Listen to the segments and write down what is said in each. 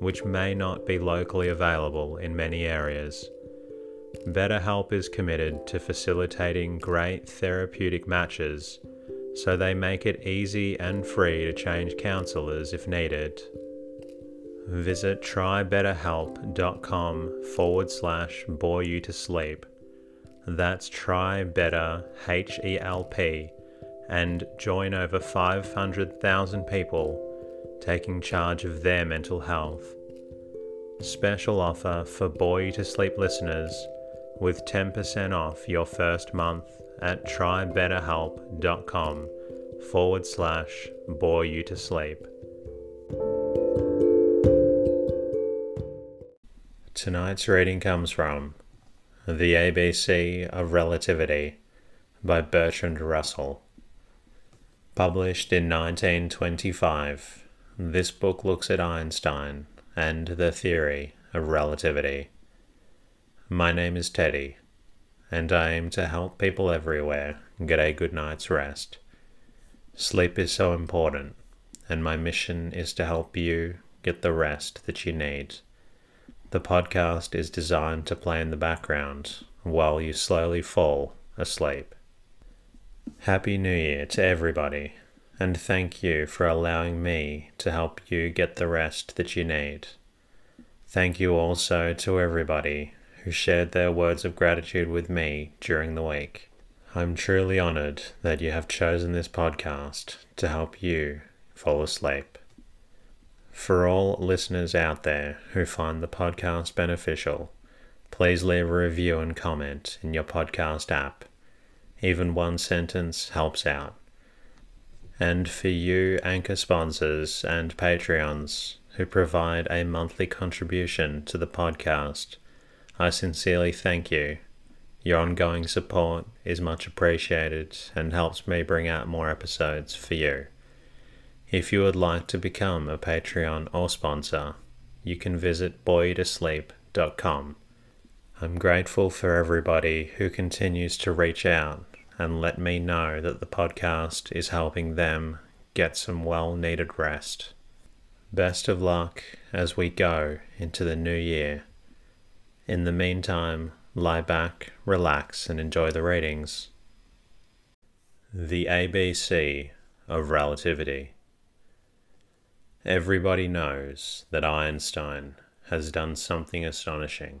which may not be locally available in many areas. BetterHelp is committed to facilitating great therapeutic matches, so they make it easy and free to change counselors if needed. Visit trybetterhelp.com forward slash bore you to sleep. That's try better H E L P and join over 500,000 people taking charge of their mental health. Special offer for Boy to Sleep listeners with 10% off your first month at trybetterhelp.com forward slash bore you to sleep. Tonight's reading comes from The ABC of Relativity by Bertrand Russell. Published in 1925, this book looks at Einstein and the theory of relativity. My name is Teddy, and I aim to help people everywhere get a good night's rest. Sleep is so important, and my mission is to help you get the rest that you need. The podcast is designed to play in the background while you slowly fall asleep. Happy New Year to everybody, and thank you for allowing me to help you get the rest that you need. Thank you also to everybody who shared their words of gratitude with me during the week. I'm truly honored that you have chosen this podcast to help you fall asleep. For all listeners out there who find the podcast beneficial, please leave a review and comment in your podcast app. Even one sentence helps out. And for you anchor sponsors and Patreons who provide a monthly contribution to the podcast, I sincerely thank you. Your ongoing support is much appreciated and helps me bring out more episodes for you. If you would like to become a Patreon or sponsor, you can visit boreyoutosleep.com. I'm grateful for everybody who continues to reach out and let me know that the podcast is helping them get some well needed rest. Best of luck as we go into the new year. In the meantime, lie back, relax, and enjoy the readings. The ABC of Relativity. Everybody knows that Einstein has done something astonishing,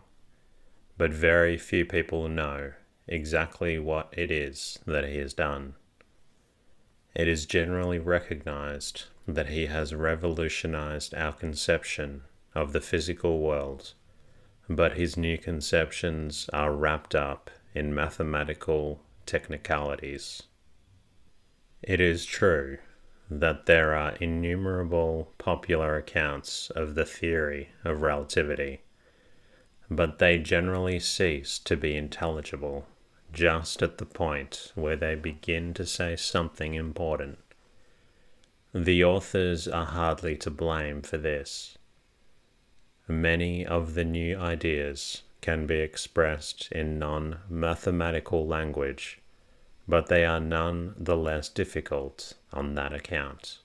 but very few people know exactly what it is that he has done. It is generally recognized that he has revolutionized our conception of the physical world, but his new conceptions are wrapped up in mathematical technicalities. It is true that there are innumerable popular accounts of the theory of relativity, but they generally cease to be intelligible just at the point where they begin to say something important. The authors are hardly to blame for this. Many of the new ideas can be expressed in non mathematical language, but they are none the less difficult on that account.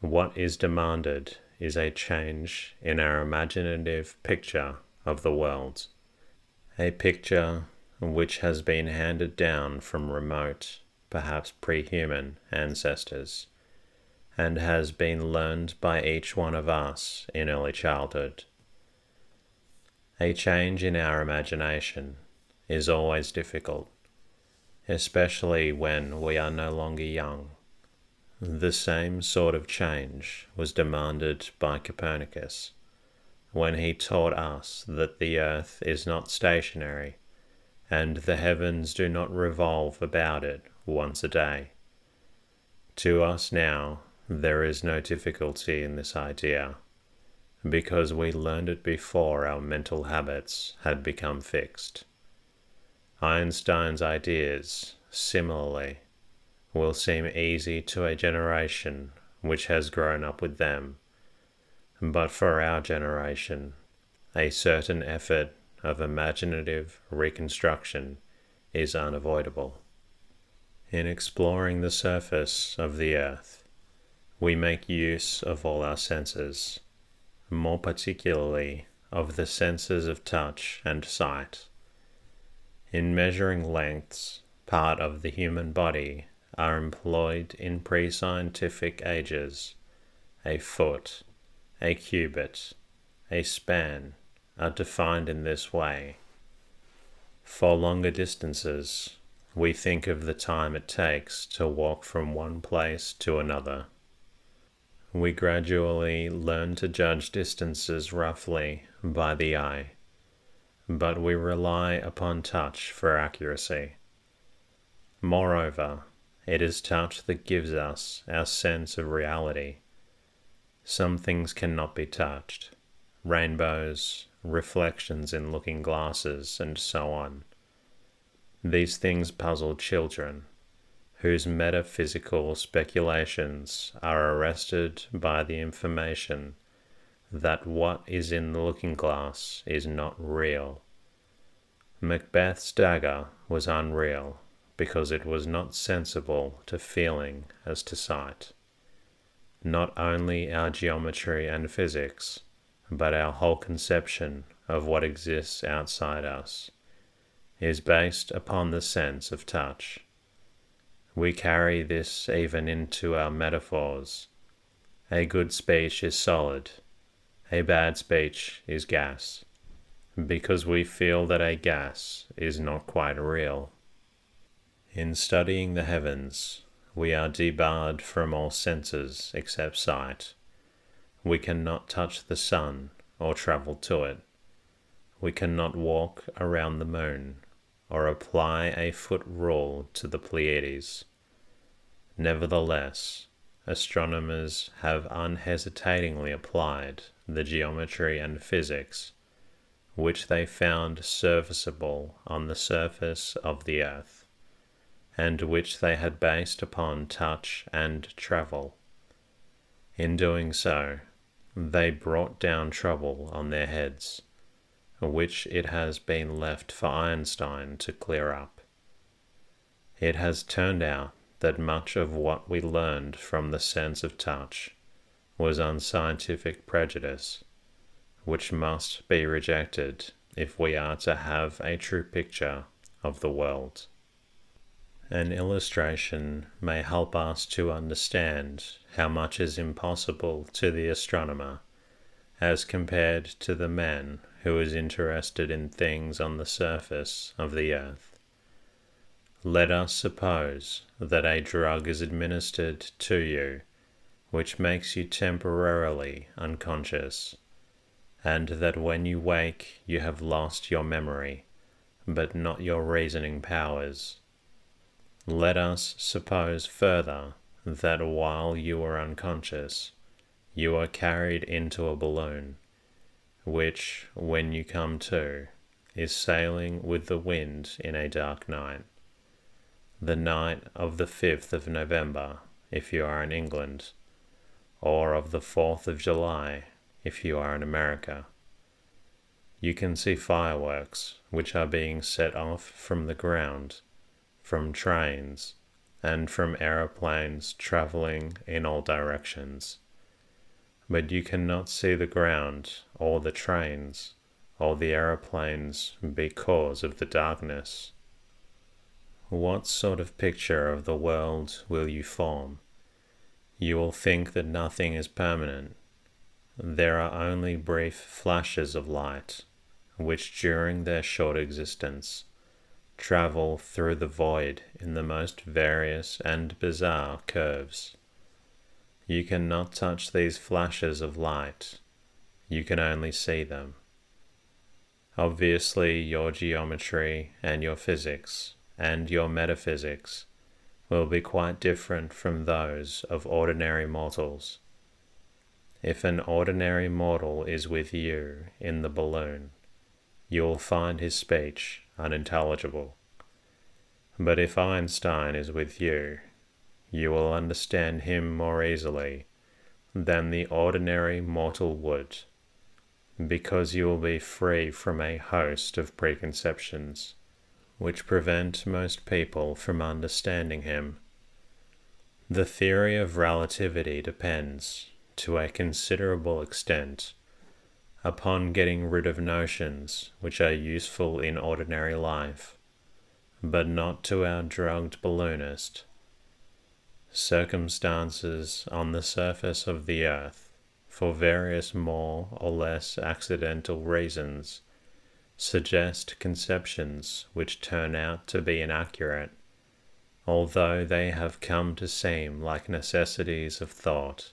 What is demanded is a change in our imaginative picture of the world, a picture which has been handed down from remote, perhaps pre human ancestors, and has been learned by each one of us in early childhood. A change in our imagination is always difficult, especially when we are no longer young. The same sort of change was demanded by Copernicus when he taught us that the earth is not stationary and the heavens do not revolve about it once a day. To us now, there is no difficulty in this idea, because we learned it before our mental habits had become fixed. Einstein's ideas, similarly, will seem easy to a generation which has grown up with them, but for our generation, a certain effort of imaginative reconstruction is unavoidable. In exploring the surface of the earth, we make use of all our senses, more particularly of the senses of touch and sight. In measuring lengths, part of the human body are employed in pre scientific ages. A foot, a cubit, a span, are defined in this way. For longer distances, we think of the time it takes to walk from one place to another. We gradually learn to judge distances roughly by the eye, but we rely upon touch for accuracy. Moreover, it is touch that gives us our sense of reality. Some things cannot be touched rainbows, reflections in looking glasses, and so on. These things puzzle children, whose metaphysical speculations are arrested by the information that what is in the looking glass is not real. Macbeth's dagger was unreal because it was not sensible to feeling as to sight. Not only our geometry and physics, but our whole conception of what exists outside us is based upon the sense of touch. We carry this even into our metaphors. A good speech is solid, a bad speech is gas, because we feel that a gas is not quite real. In studying the heavens, we are debarred from all senses except sight. We cannot touch the sun or travel to it. We cannot walk around the moon or apply a foot rule to the Pleiades. Nevertheless, astronomers have unhesitatingly applied the geometry and physics which they found serviceable on the surface of the earth, and which they had based upon touch and travel. In doing so, they brought down trouble on their heads, which it has been left for Einstein to clear up. It has turned out that much of what we learned from the sense of touch was unscientific prejudice, which must be rejected if we are to have a true picture of the world. An illustration may help us to understand how much is impossible to the astronomer as compared to the man who is interested in things on the surface of the earth. Let us suppose that a drug is administered to you which makes you temporarily unconscious, and that when you wake you have lost your memory, but not your reasoning powers let us suppose further that while you are unconscious, you are carried into a balloon, which, when you come to, is sailing with the wind in a dark night. The night of the 5th of November, if you are in England, or of the 4th of July, if you are in America. you can see fireworks which are being set off from the ground, from trains, and from aeroplanes traveling in all directions. But you cannot see the ground or the trains or the aeroplanes because of the darkness. What sort of picture of the world will you form? You will think that nothing is permanent. There are only brief flashes of light, which during their short existence travel through the void in the most various and bizarre curves. You cannot touch these flashes of light, you can only see them. Obviously, your geometry and your physics and your metaphysics will be quite different from those of ordinary mortals. If an ordinary mortal is with you in the balloon, you will find his speech unintelligible. But if Einstein is with you, you will understand him more easily than the ordinary mortal would, because you will be free from a host of preconceptions which prevent most people from understanding him. The theory of relativity depends, to a considerable extent, upon getting rid of notions which are useful in ordinary life, but not to our drugged balloonist. Circumstances on the surface of the earth, for various more or less accidental reasons, suggest conceptions which turn out to be inaccurate, although they have come to seem like necessities of thought.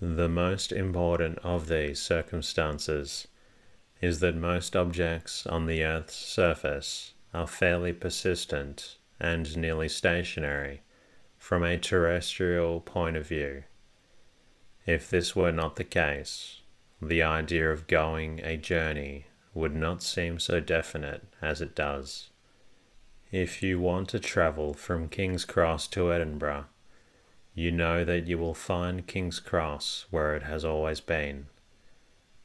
The most important of these circumstances is that most objects on the earth's surface are fairly persistent and nearly stationary from a terrestrial point of view. If this were not the case, the idea of going a journey would not seem so definite as it does. If you want to travel from King's Cross to Edinburgh, you know that you will find King's Cross where it has always been,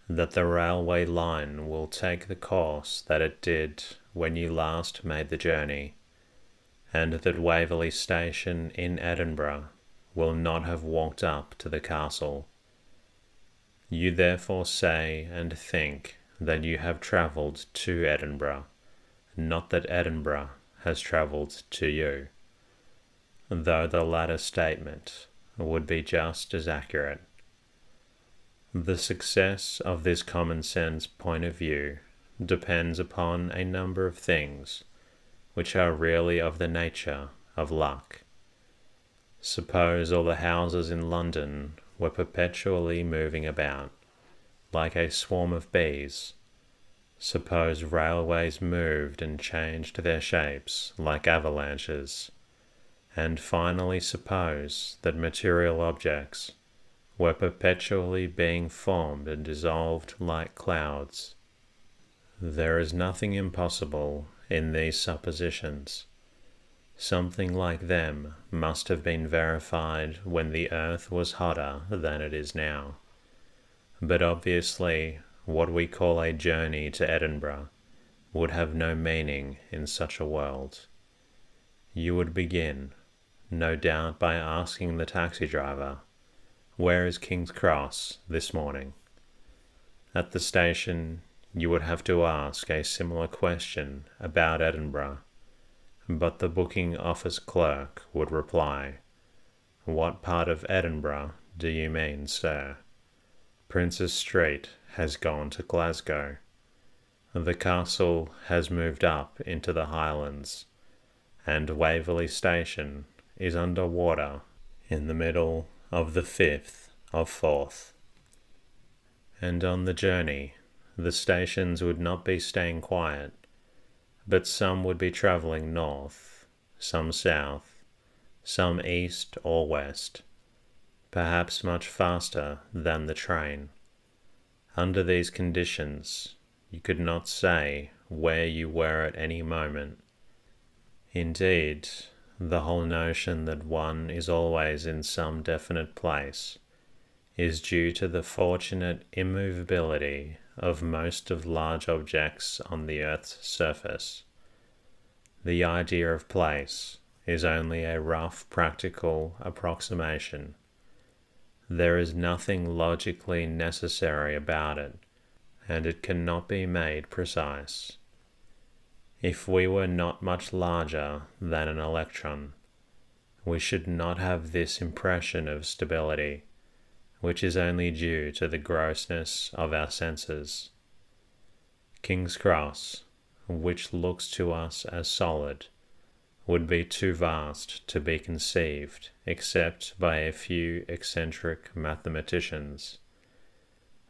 that the railway line will take the course that it did when you last made the journey, and that Waverley Station in Edinburgh will not have walked up to the castle. You therefore say and think that you have travelled to Edinburgh, not that Edinburgh has travelled to you, though the latter statement would be just as accurate. The success of this common sense point of view depends upon a number of things which are really of the nature of luck. Suppose all the houses in London were perpetually moving about like a swarm of bees. Suppose railways moved and changed their shapes like avalanches. And finally, suppose that material objects were perpetually being formed and dissolved like clouds. There is nothing impossible in these suppositions. Something like them must have been verified when the earth was hotter than it is now. But obviously, what we call a journey to Edinburgh would have no meaning in such a world. You would begin, no doubt, by asking the taxi driver, Where is King's Cross this morning? At the station, you would have to ask a similar question about Edinburgh, but the booking office clerk would reply, What part of Edinburgh do you mean, sir? Princes Street has gone to Glasgow. The castle has moved up into the Highlands, and Waverley Station is under water in the middle of the Firth of Forth. And on the journey, the stations would not be staying quiet, but some would be travelling north, some south, some east or west perhaps much faster than the train. Under these conditions, you could not say where you were at any moment. Indeed, the whole notion that one is always in some definite place is due to the fortunate immovability of most of large objects on the Earth's surface. The idea of place is only a rough practical approximation. There is nothing logically necessary about it, and it cannot be made precise. If we were not much larger than an electron, we should not have this impression of stability which is only due to the grossness of our senses. King's Cross, which looks to us as solid, would be too vast to be conceived except by a few eccentric mathematicians.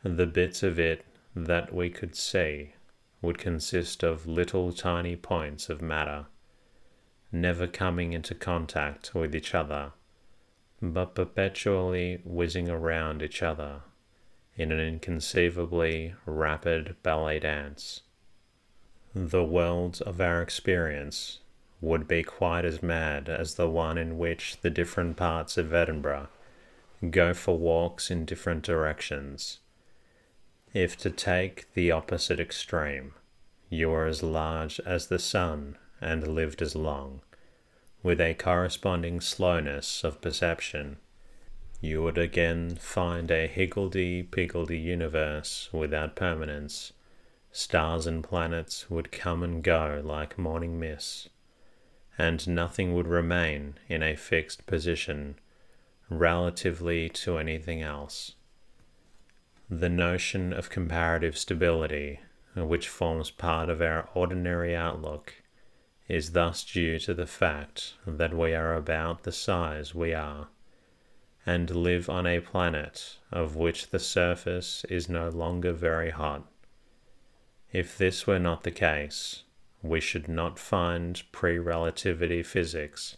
The bits of it that we could see would consist of little tiny points of matter, never coming into contact with each other but perpetually whizzing around each other in an inconceivably rapid ballet dance. The worlds of our experience would be quite as mad as the one in which the different parts of Edinburgh go for walks in different directions. If to take the opposite extreme, you were as large as the sun and lived as long with a corresponding slowness of perception, you would again find a higgledy-piggledy universe without permanence. Stars and planets would come and go like morning mists, and nothing would remain in a fixed position relatively to anything else. The notion of comparative stability, uh, which forms part of our ordinary outlook, is thus due to the fact that we are about the size we are, and live on a planet of which the surface is no longer very hot. If this were not the case, we should not find pre relativity physics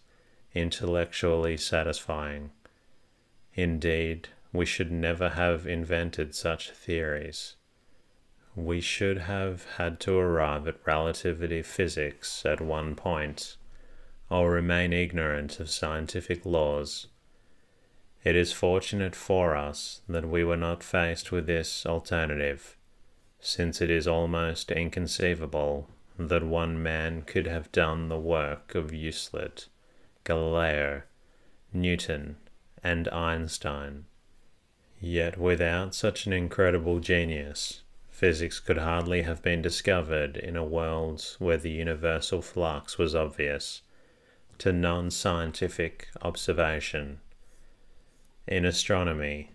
intellectually satisfying. Indeed, we should never have invented such theories we should have had to arrive at relativity physics at one point, or remain ignorant of scientific laws. It is fortunate for us that we were not faced with this alternative, since it is almost inconceivable that one man could have done the work of Euclid, Galileo, Newton, and Einstein. Yet without such an incredible genius, Physics could hardly have been discovered in a world where the universal flux was obvious to non scientific observation. In astronomy,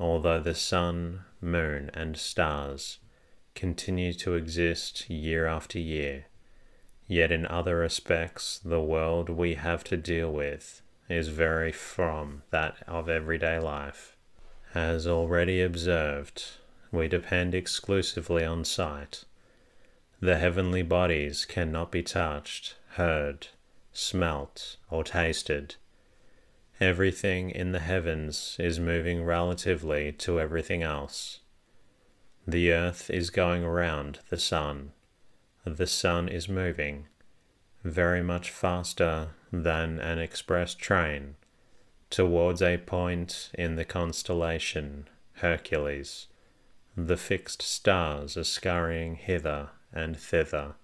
although the sun, moon, and stars continue to exist year after year, yet in other respects the world we have to deal with is very from that of everyday life. As already observed, we depend exclusively on sight. The heavenly bodies cannot be touched, heard, smelt, or tasted. Everything in the heavens is moving relatively to everything else. The earth is going around the sun. The sun is moving very much faster than an express train towards a point in the constellation Hercules the fixed stars are scurrying hither and thither,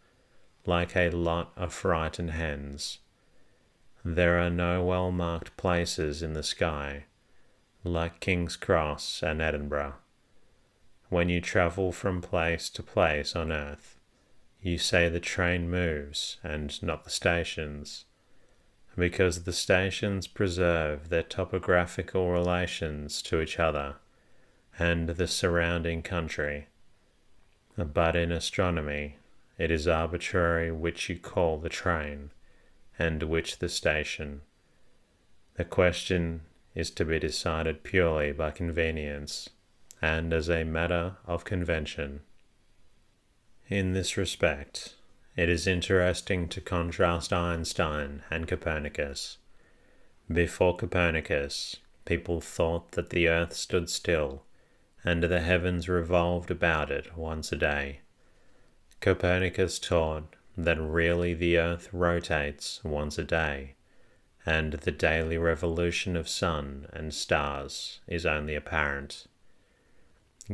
like a lot of frightened hens. There are no well marked places in the sky, like King's Cross and Edinburgh. When you travel from place to place on earth, you say the train moves and not the stations, because the stations preserve their topographical relations to each other and the surrounding country. But in astronomy, it is arbitrary which you call the train and which the station. The question is to be decided purely by convenience and as a matter of convention. In this respect, it is interesting to contrast Einstein and Copernicus. Before Copernicus, people thought that the earth stood still and the heavens revolved about it once a day. Copernicus taught that really the earth rotates once a day, and the daily revolution of sun and stars is only apparent.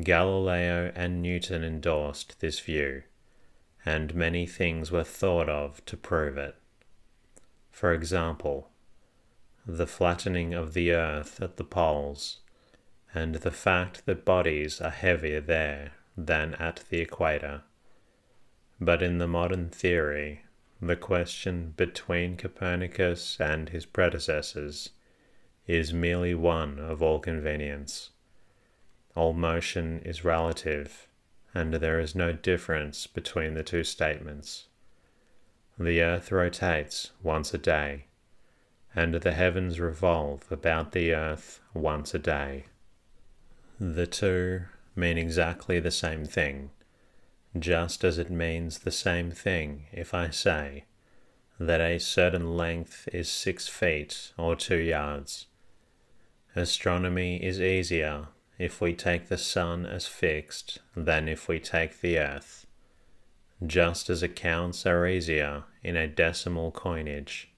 Galileo and Newton endorsed this view, and many things were thought of to prove it. For example, the flattening of the earth at the poles, and the fact that bodies are heavier there than at the equator. But in the modern theory, the question between Copernicus and his predecessors is merely one of all convenience. All motion is relative, and there is no difference between the two statements. The earth rotates once a day, and the heavens revolve about the earth once a day. The two mean exactly the same thing just as it means the same thing if I say that a certain length is six feet or two yards. Astronomy is easier if we take the sun as fixed than if we take the earth, just as accounts are easier in a decimal coinage.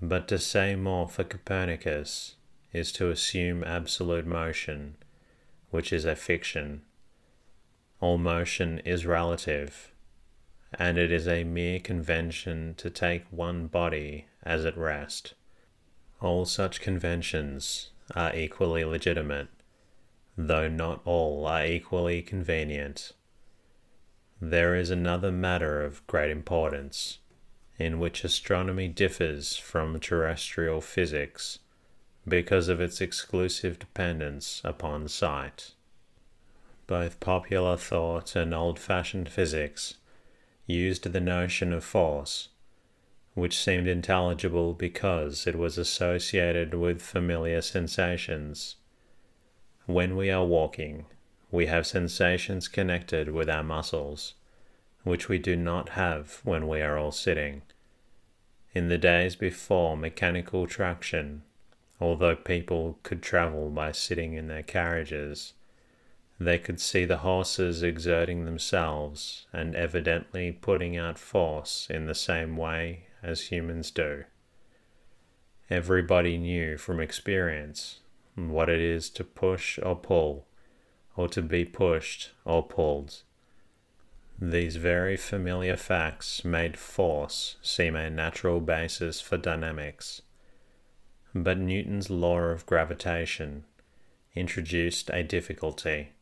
But to say more for Copernicus is to assume absolute motion, which is a fiction all motion is relative, and it is a mere convention to take one body as at rest. All such conventions are equally legitimate, though not all are equally convenient. There is another matter of great importance, in which astronomy differs from terrestrial physics because of its exclusive dependence upon sight both popular thought and old fashioned physics used the notion of force, which seemed intelligible because it was associated with familiar sensations. When we are walking, we have sensations connected with our muscles, which we do not have when we are all sitting. In the days before mechanical traction, although people could travel by sitting in their carriages, they could see the horses exerting themselves and evidently putting out force in the same way as humans do. Everybody knew from experience what it is to push or pull, or to be pushed or pulled. These very familiar facts made force seem a natural basis for dynamics. But Newton's law of gravitation introduced a difficulty.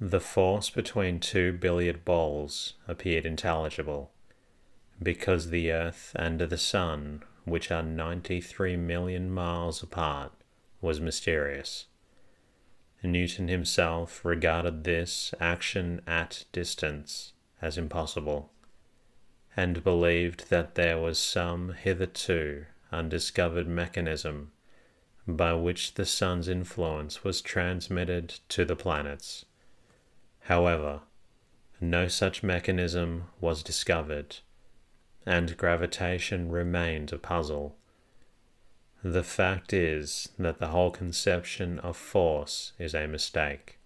The force between two billiard balls appeared intelligible, because the Earth and the Sun, which are 93 million miles apart, was mysterious. Newton himself regarded this action at distance as impossible, and believed that there was some hitherto undiscovered mechanism by which the sun's influence was transmitted to the planets. However, no such mechanism was discovered, and gravitation remained a puzzle. The fact is that the whole conception of force is a mistake.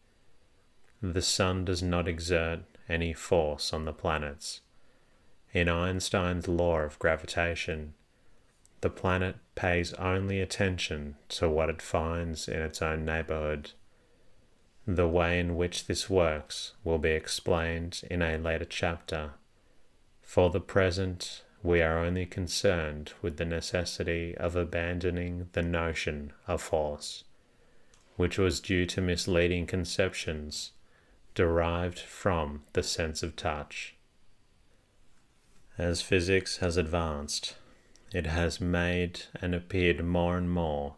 The Sun does not exert any force on the planets. In Einstein's law of gravitation, the planet pays only attention to what it finds in its own neighborhood. The way in which this works will be explained in a later chapter. For the present, we are only concerned with the necessity of abandoning the notion of force, which was due to misleading conceptions derived from the sense of touch. As physics has advanced, it has made and appeared more and more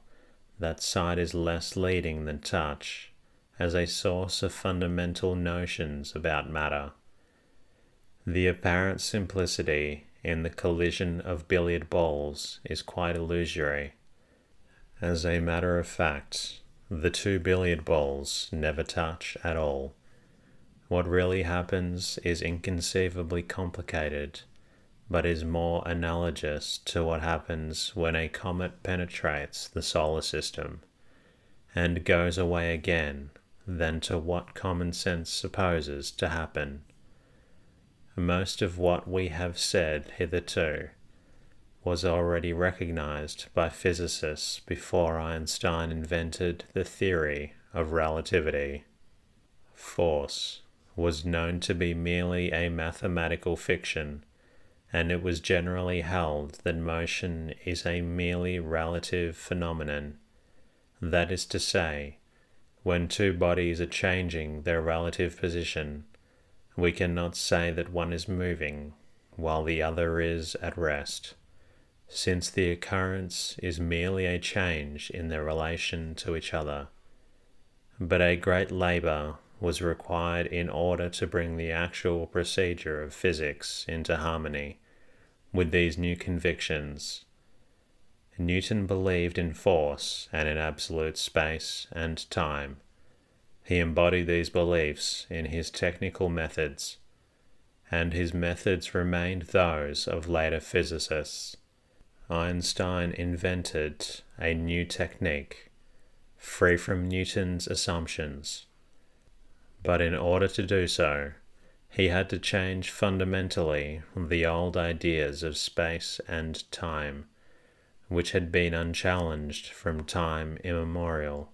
that sight is less leading than touch as a source of fundamental notions about matter. The apparent simplicity in the collision of billiard balls is quite illusory. As a matter of fact, the two billiard balls never touch at all. What really happens is inconceivably complicated, but is more analogous to what happens when a comet penetrates the solar system and goes away again than to what common sense supposes to happen. Most of what we have said hitherto was already recognized by physicists before Einstein invented the theory of relativity. Force was known to be merely a mathematical fiction, and it was generally held that motion is a merely relative phenomenon. That is to say, when two bodies are changing their relative position, we cannot say that one is moving while the other is at rest, since the occurrence is merely a change in their relation to each other. But a great labour was required in order to bring the actual procedure of physics into harmony with these new convictions. Newton believed in force and in absolute space and time. He embodied these beliefs in his technical methods, and his methods remained those of later physicists. Einstein invented a new technique, free from Newton's assumptions but in order to do so, he had to change fundamentally the old ideas of space and time, which had been unchallenged from time immemorial.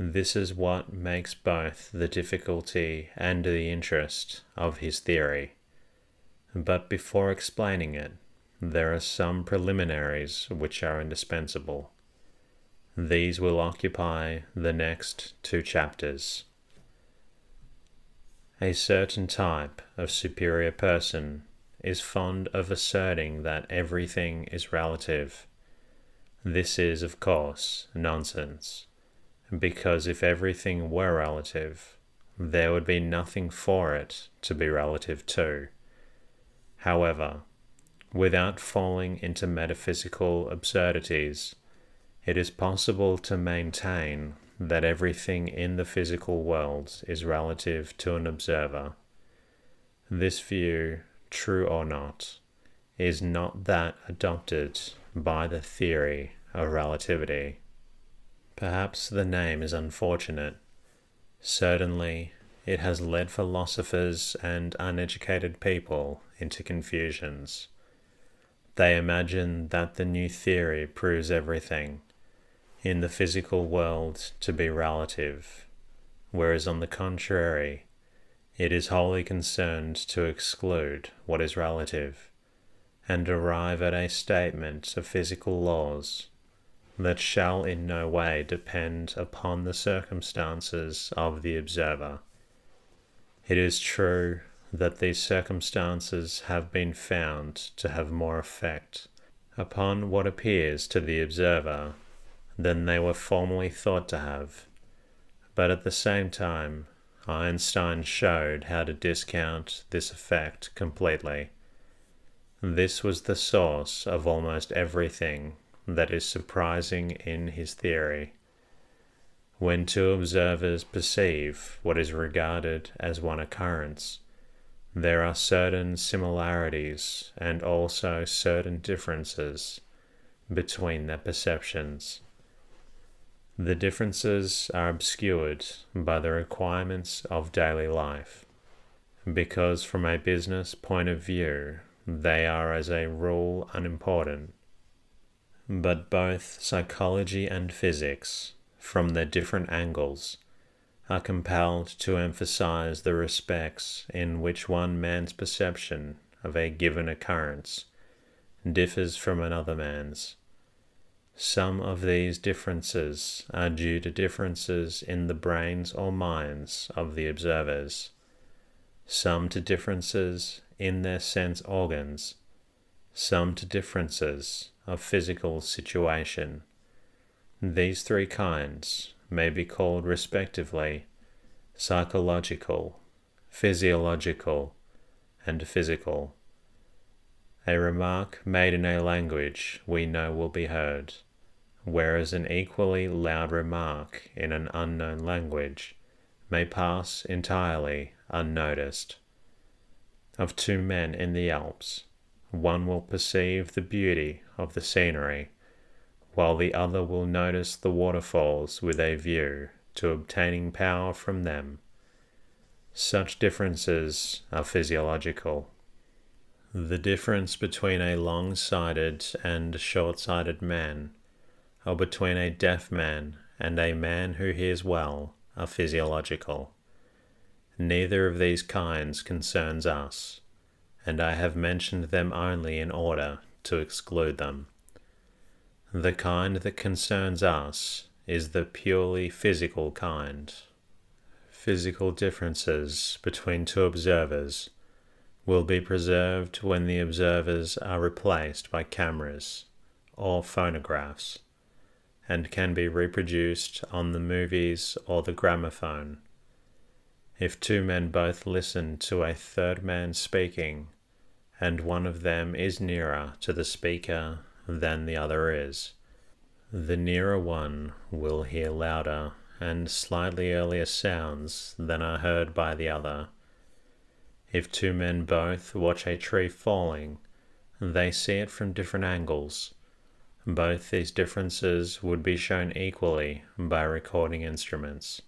This is what makes both the difficulty and the interest of his theory. But before explaining it, there are some preliminaries which are indispensable. These will occupy the next two chapters. A certain type of superior person is fond of asserting that everything is relative. This is, of course, nonsense, because if everything were relative, there would be nothing for it to be relative to. However, without falling into metaphysical absurdities, it is possible to maintain that everything in the physical world is relative to an observer. This view, true or not, is not that adopted by the theory of relativity. Perhaps the name is unfortunate. Certainly, it has led philosophers and uneducated people into confusions. They imagine that the new theory proves everything in the physical world to be relative, whereas on the contrary, it is wholly concerned to exclude what is relative and arrive at a statement of physical laws that shall in no way depend upon the circumstances of the observer. It is true that these circumstances have been found to have more effect upon what appears to the observer than they were formerly thought to have. But at the same time, Einstein showed how to discount this effect completely. This was the source of almost everything that is surprising in his theory. When two observers perceive what is regarded as one occurrence, there are certain similarities and also certain differences between their perceptions. The differences are obscured by the requirements of daily life, because from a business point of view, they are as a rule unimportant. But both psychology and physics, from their different angles, are compelled to emphasize the respects in which one man's perception of a given occurrence differs from another man's. Some of these differences are due to differences in the brains or minds of the observers, some to differences in their sense organs, some to differences of physical situation. These three kinds may be called respectively psychological, physiological, and physical. A remark made in a language we know will be heard whereas an equally loud remark in an unknown language may pass entirely unnoticed. Of two men in the Alps, one will perceive the beauty of the scenery, while the other will notice the waterfalls with a view to obtaining power from them. Such differences are physiological. The difference between a long sighted and short sighted man, or between a deaf man and a man who hears well, are physiological. Neither of these kinds concerns us, and I have mentioned them only in order to exclude them. The kind that concerns us is the purely physical kind. Physical differences between two observers will be preserved when the observers are replaced by cameras or phonographs and can be reproduced on the movies or the gramophone. If two men both listen to a third man speaking, and one of them is nearer to the speaker than the other is, the nearer one will hear louder and slightly earlier sounds than are heard by the other. If two men both watch a tree falling, they see it from different angles. Both these differences would be shown equally by recording instruments.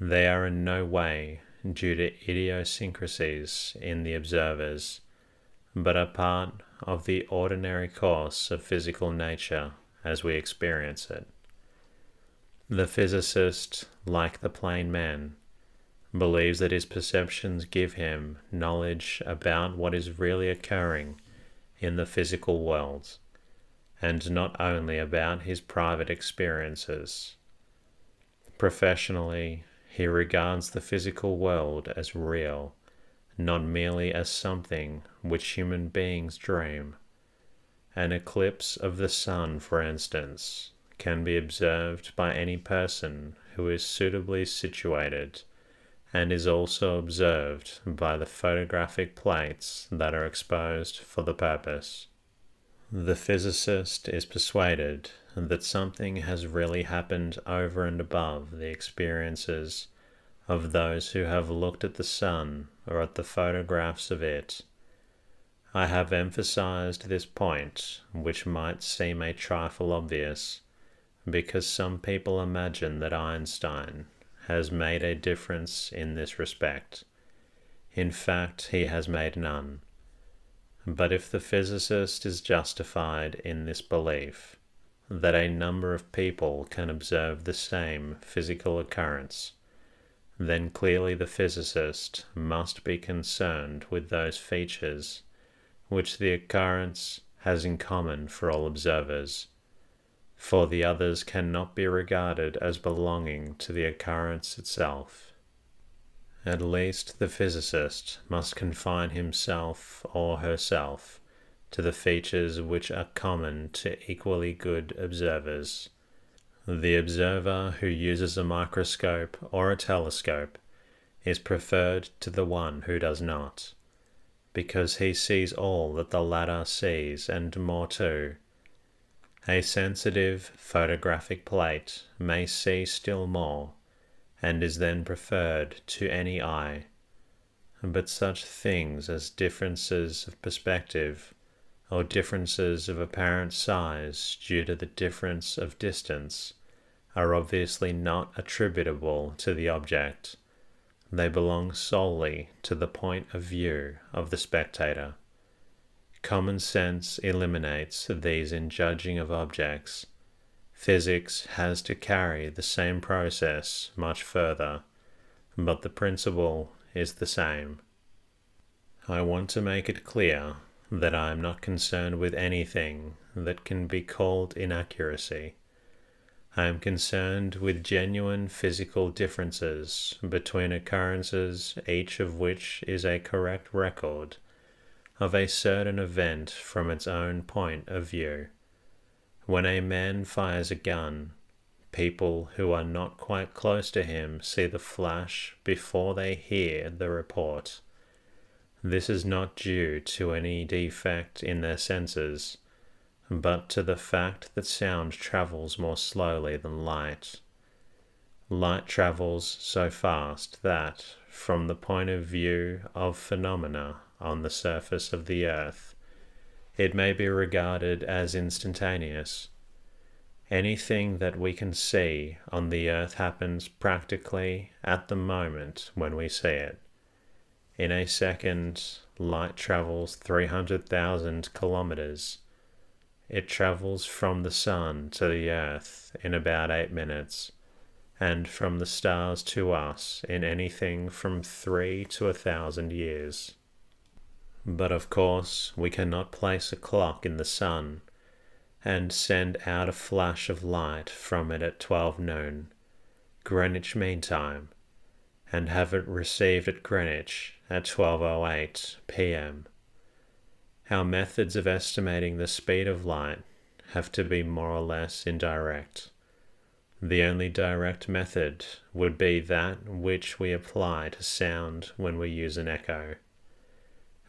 They are in no way due to idiosyncrasies in the observers, but are part of the ordinary course of physical nature as we experience it. The physicist, like the plain man, believes that his perceptions give him knowledge about what is really occurring in the physical world, and not only about his private experiences. Professionally, he regards the physical world as real, not merely as something which human beings dream. An eclipse of the sun, for instance, can be observed by any person who is suitably situated and is also observed by the photographic plates that are exposed for the purpose. The physicist is persuaded that something has really happened over and above the experiences of those who have looked at the sun or at the photographs of it. I have emphasized this point, which might seem a trifle obvious, because some people imagine that Einstein has made a difference in this respect. In fact, he has made none. But if the physicist is justified in this belief, that a number of people can observe the same physical occurrence, then clearly the physicist must be concerned with those features which the occurrence has in common for all observers for the others cannot be regarded as belonging to the occurrence itself. At least the physicist must confine himself or herself to the features which are common to equally good observers. The observer who uses a microscope or a telescope is preferred to the one who does not, because he sees all that the latter sees and more too a sensitive photographic plate may see still more, and is then preferred to any eye. But such things as differences of perspective, or differences of apparent size due to the difference of distance, are obviously not attributable to the object. They belong solely to the point of view of the spectator. Common sense eliminates these in judging of objects. Physics has to carry the same process much further, but the principle is the same. I want to make it clear that I am not concerned with anything that can be called inaccuracy. I am concerned with genuine physical differences between occurrences, each of which is a correct record of a certain event from its own point of view. When a man fires a gun, people who are not quite close to him see the flash before they hear the report. This is not due to any defect in their senses, but to the fact that sound travels more slowly than light. Light travels so fast that, from the point of view of phenomena on the surface of the earth, it may be regarded as instantaneous. Anything that we can see on the earth happens practically at the moment when we see it. In a second, light travels 300,000 kilometers. It travels from the sun to the earth in about 8 minutes, and from the stars to us in anything from 3 to a thousand years. But of course, we cannot place a clock in the sun and send out a flash of light from it at 12 noon, Greenwich Mean Time, and have it received at Greenwich at 12:08 p.m. Our methods of estimating the speed of light have to be more or less indirect. The only direct method would be that which we apply to sound when we use an echo.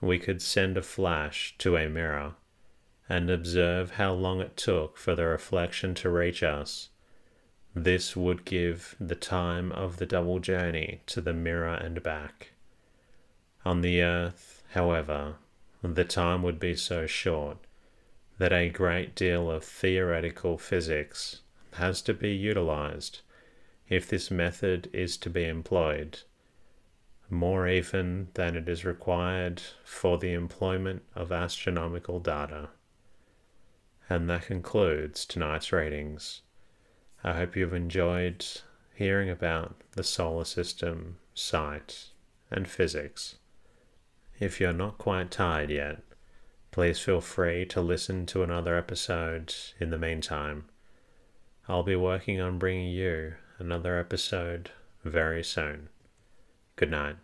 We could send a flash to a mirror and observe how long it took for the reflection to reach us. This would give the time of the double journey to the mirror and back. On the earth, however, the time would be so short that a great deal of theoretical physics has to be utilized if this method is to be employed, more even than it is required for the employment of astronomical data. And that concludes tonight's readings. I hope you've enjoyed hearing about the solar system, sight, and physics. If you're not quite tired yet, please feel free to listen to another episode in the meantime. I'll be working on bringing you another episode very soon. Good night.